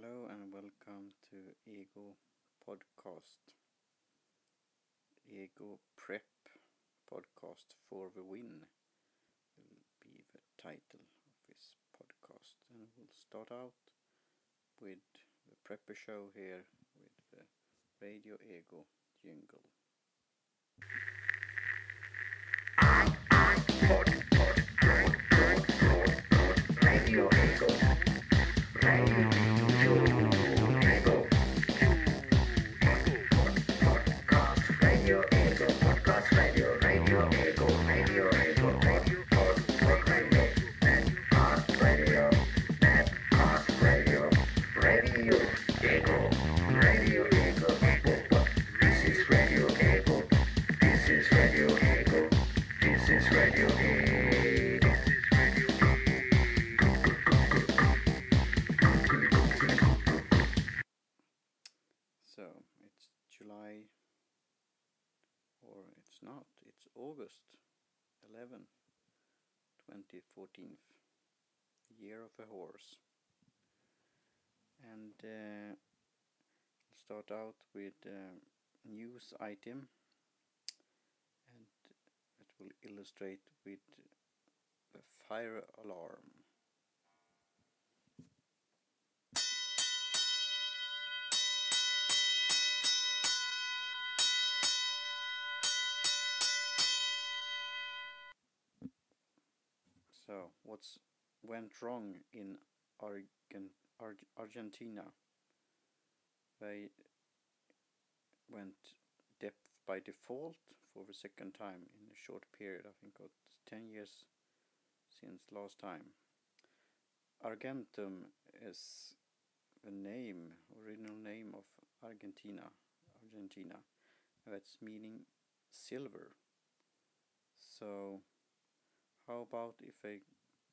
Hello and welcome to Ego Podcast. Ego Prep Podcast for the Win will be the title of this podcast. And we'll start out with the Prepper Show here with the Radio Ego jingle. So it's July, or it's not, it's August 11, 2014, year of a horse. And uh, start out with a news item, will illustrate with the fire alarm. So, what's went wrong in Argen- Arg- Argentina? They went depth by default for the second time in a short period. I think it's 10 years since last time. Argentum is the name, original name of Argentina, Argentina. That's meaning silver. So, how about if I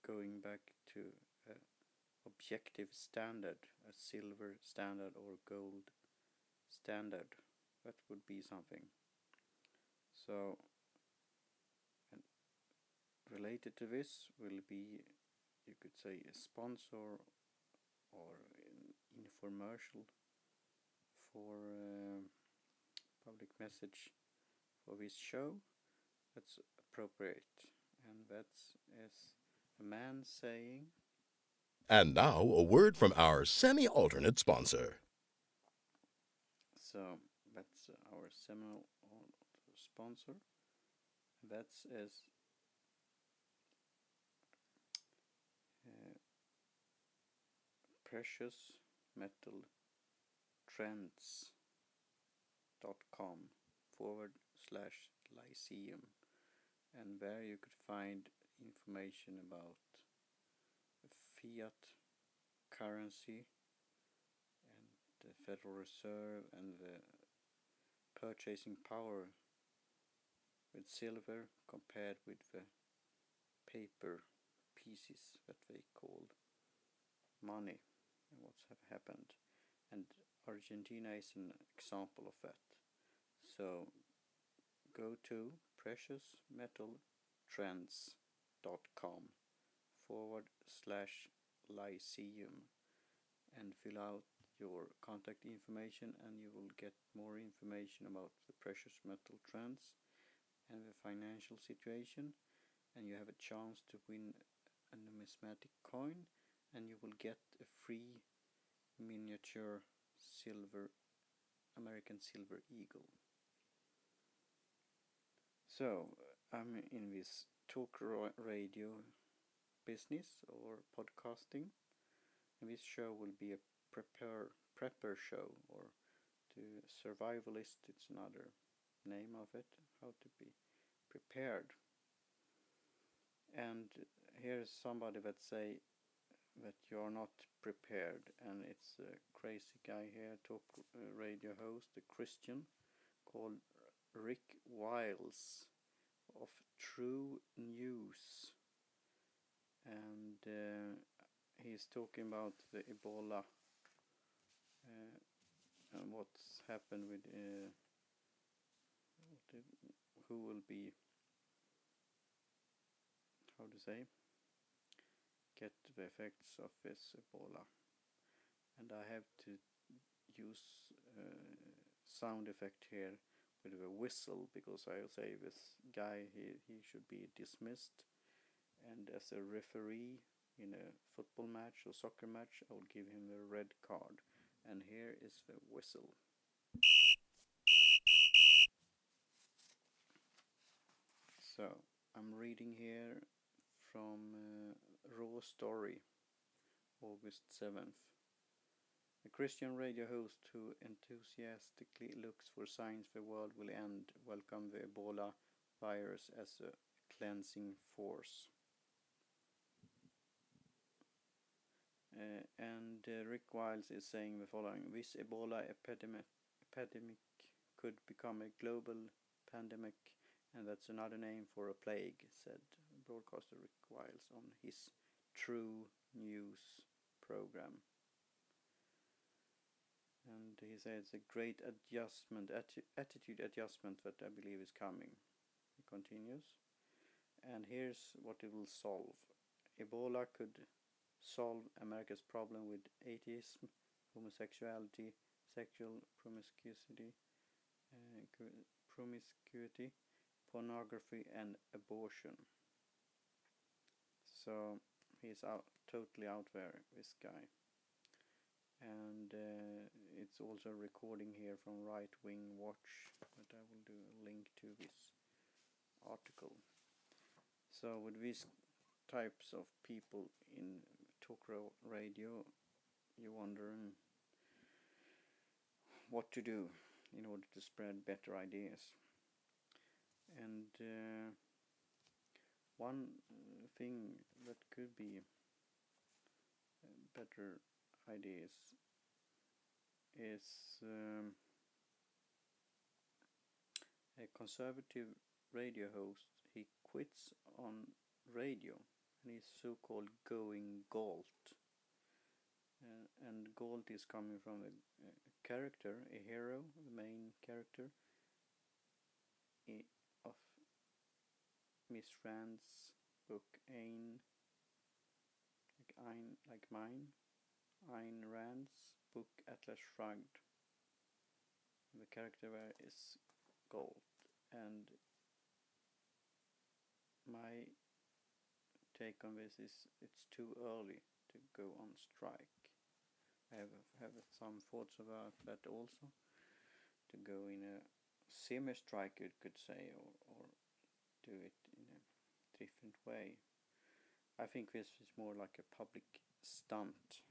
going back to a objective standard, a silver standard or gold standard? That would be something. So, and related to this will be, you could say, a sponsor or an infomercial for uh, public message for this show. That's appropriate and that's is a man saying And now, a word from our semi alternate sponsor. so that's our seminal sponsor. That's as uh, precious metal forward slash lyceum. And there you could find information about fiat currency and the Federal Reserve and the purchasing power with silver compared with the paper pieces that they called money and what's happened. And Argentina is an example of that. So go to preciousmetaltrends.com forward slash lyceum and fill out your contact information and you will get more information about the precious metal trends and the financial situation and you have a chance to win a numismatic coin and you will get a free miniature silver American silver eagle so, I'm in this talk radio business or podcasting. And this show will be a prepare prepper show or to survivalist it's another name of it how to be prepared. And here's somebody that say that you're not prepared and it's a crazy guy here talk uh, radio host a christian called Rick Wiles of True News, and uh, he's talking about the Ebola uh, and what's happened with uh, it- who will be how to say get the effects of this Ebola. And I have to use uh, sound effect here with a whistle because I'll say this guy he, he should be dismissed. And as a referee in a football match or soccer match I will give him a red card. And here is the whistle so I'm reading here from uh, Raw Story August 7th a Christian radio host who enthusiastically looks for signs the world will end welcome the Ebola virus as a cleansing force. Uh, and uh, Rick Wiles is saying the following This Ebola epidemic, epidemic could become a global pandemic, and that's another name for a plague, said broadcaster Rick Wiles on his True News program. And he says it's a great adjustment, atti attitude adjustment that I believe is coming. He continues. And here's what it will solve. Ebola could solve America's problem with atheism, homosexuality, sexual promiscuity, uh, promiscuity, pornography, and abortion. So he's out, totally out there, this guy. And uh, it's also recording here from Right Wing Watch, but I will do a link to this article. So with these types of people in talk radio, you're wondering what to do in order to spread better ideas. And uh, one thing that could be better ideas is um, a conservative radio host. He quits on radio and he's so-called going Galt. Uh, and Galt is coming from a, a, character, a hero, the main character Miss Rand's book Ayn, like Ayn, like mine, Ayn Rand's book Atlas Shrugged. The character there is Galt, and my take on this is it's too early to go on strike. I have, have some thoughts about that also. To go in a semi-strike, you could say, or, or do it different way. I think this is more like a public stunt.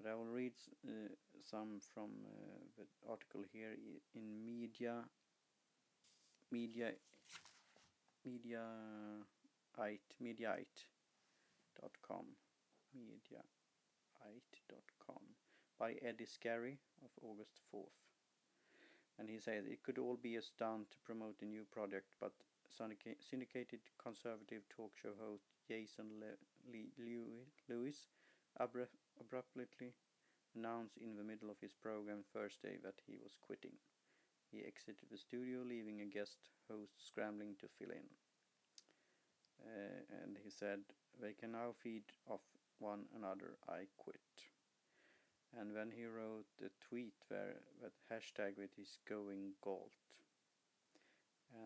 But I will read uh, some from uh, the article here in media, media, media Mediaite, mediaite.com, mediaite.com by Eddie Scarry of August 4th. And he says it could all be a stunt to promote a new product, but syndicated conservative talk show host Jason Le Le Lewis abruptly announced in the middle of his program Thursday that he was quitting. He exited the studio, leaving a guest host scrambling to fill in. Uh, and he said they can now feed off one another. I quit. And then he wrote a tweet there that hashtag with his going Galt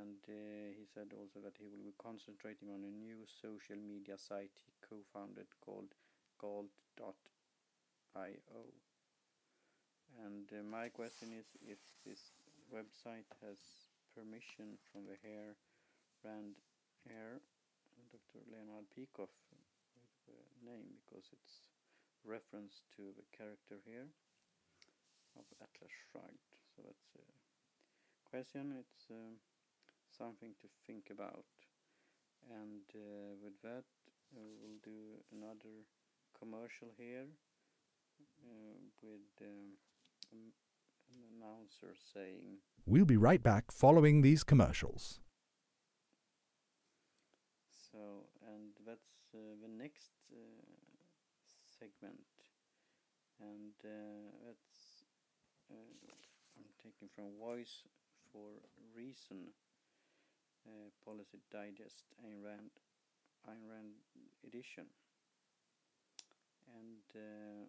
and uh, he said also that he will be concentrating on a new social media site he co-founded called Galt.io and uh, my question is if this website has permission from the heir brand Air Dr. Leonard Peikoff name because it's reference to the character here of Atlas Shrugged. So that's a question. It's uh, something to think about. And uh, with that, uh, we'll do another commercial here uh, with um, an announcer saying. We'll be right back following these commercials. So, and that's uh, the next uh, segment, and uh, that's I'm taking from Voice for Reason, Policy Digest, Ayn Rand, Ayn Rand edition, and uh,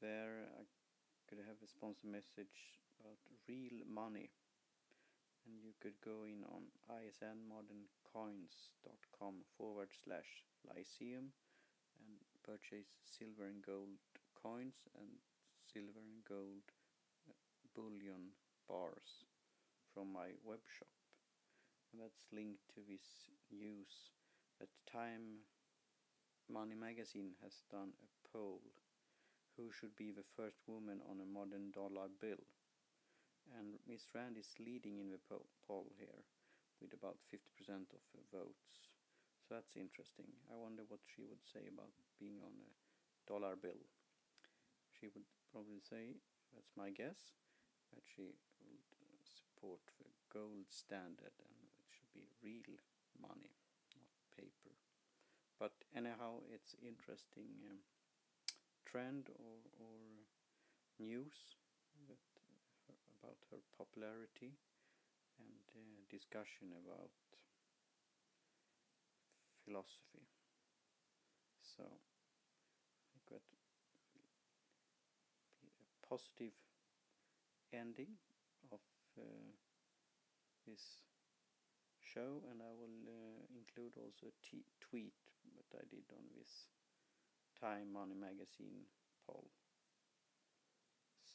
there I could have a sponsor message about real money. And you could go in on isnmoderncoins.com forward slash lyceum and purchase silver and gold coins and silver and gold uh, bullion bars from my web shop. And that's linked to this news that Time Money Magazine has done a poll who should be the first woman on a modern dollar bill. And Miss Rand is leading in the po- poll here with about 50% of the votes. So that's interesting. I wonder what she would say about being on a dollar bill. She would probably say, that's my guess, that she would support the gold standard and it should be real money, not paper. But anyhow, it's interesting um, trend or, or news that, uh, about her popularity and uh, discussion about philosophy. So I be a positive ending of uh, this show, and I will uh, include also a tweet that I did on this Time Money Magazine poll.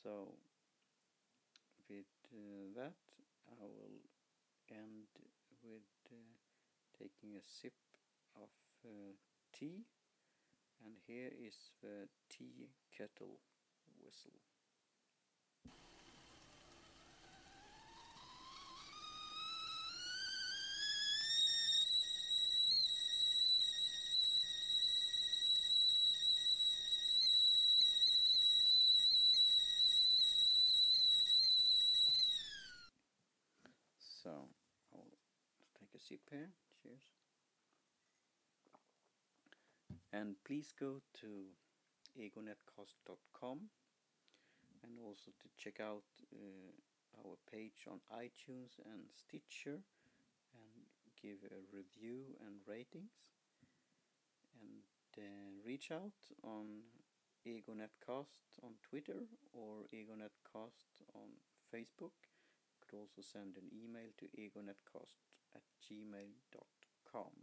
So with uh, that, I will end with uh, taking a sip of uh, tea, and here is the tea kettle whistle. So I'll take a sip here. Cheers. And please go to egonetcast.com and also to check out uh, our page on iTunes and Stitcher and give a review and ratings. And uh, reach out on Egonetcast on Twitter or Egonetcast on Facebook could also send an email to egonetcast at gmail.com.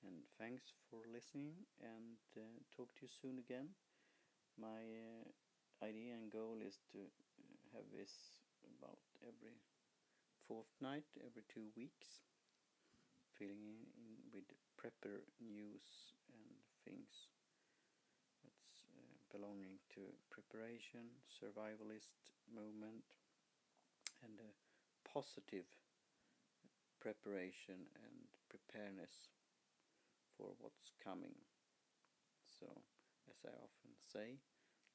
And thanks for listening and uh, talk to you soon again. My uh, idea and goal is to uh, have this about every fortnight, every two weeks, filling in, in with prepper news and things that's uh, belonging to preparation, survivalist movement, and a positive preparation and preparedness for what's coming. So, as I often say,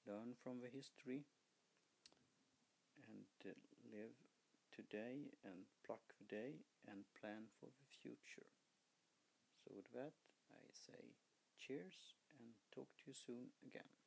learn from the history and uh, live today and pluck the day and plan for the future. So, with that, I say cheers and talk to you soon again.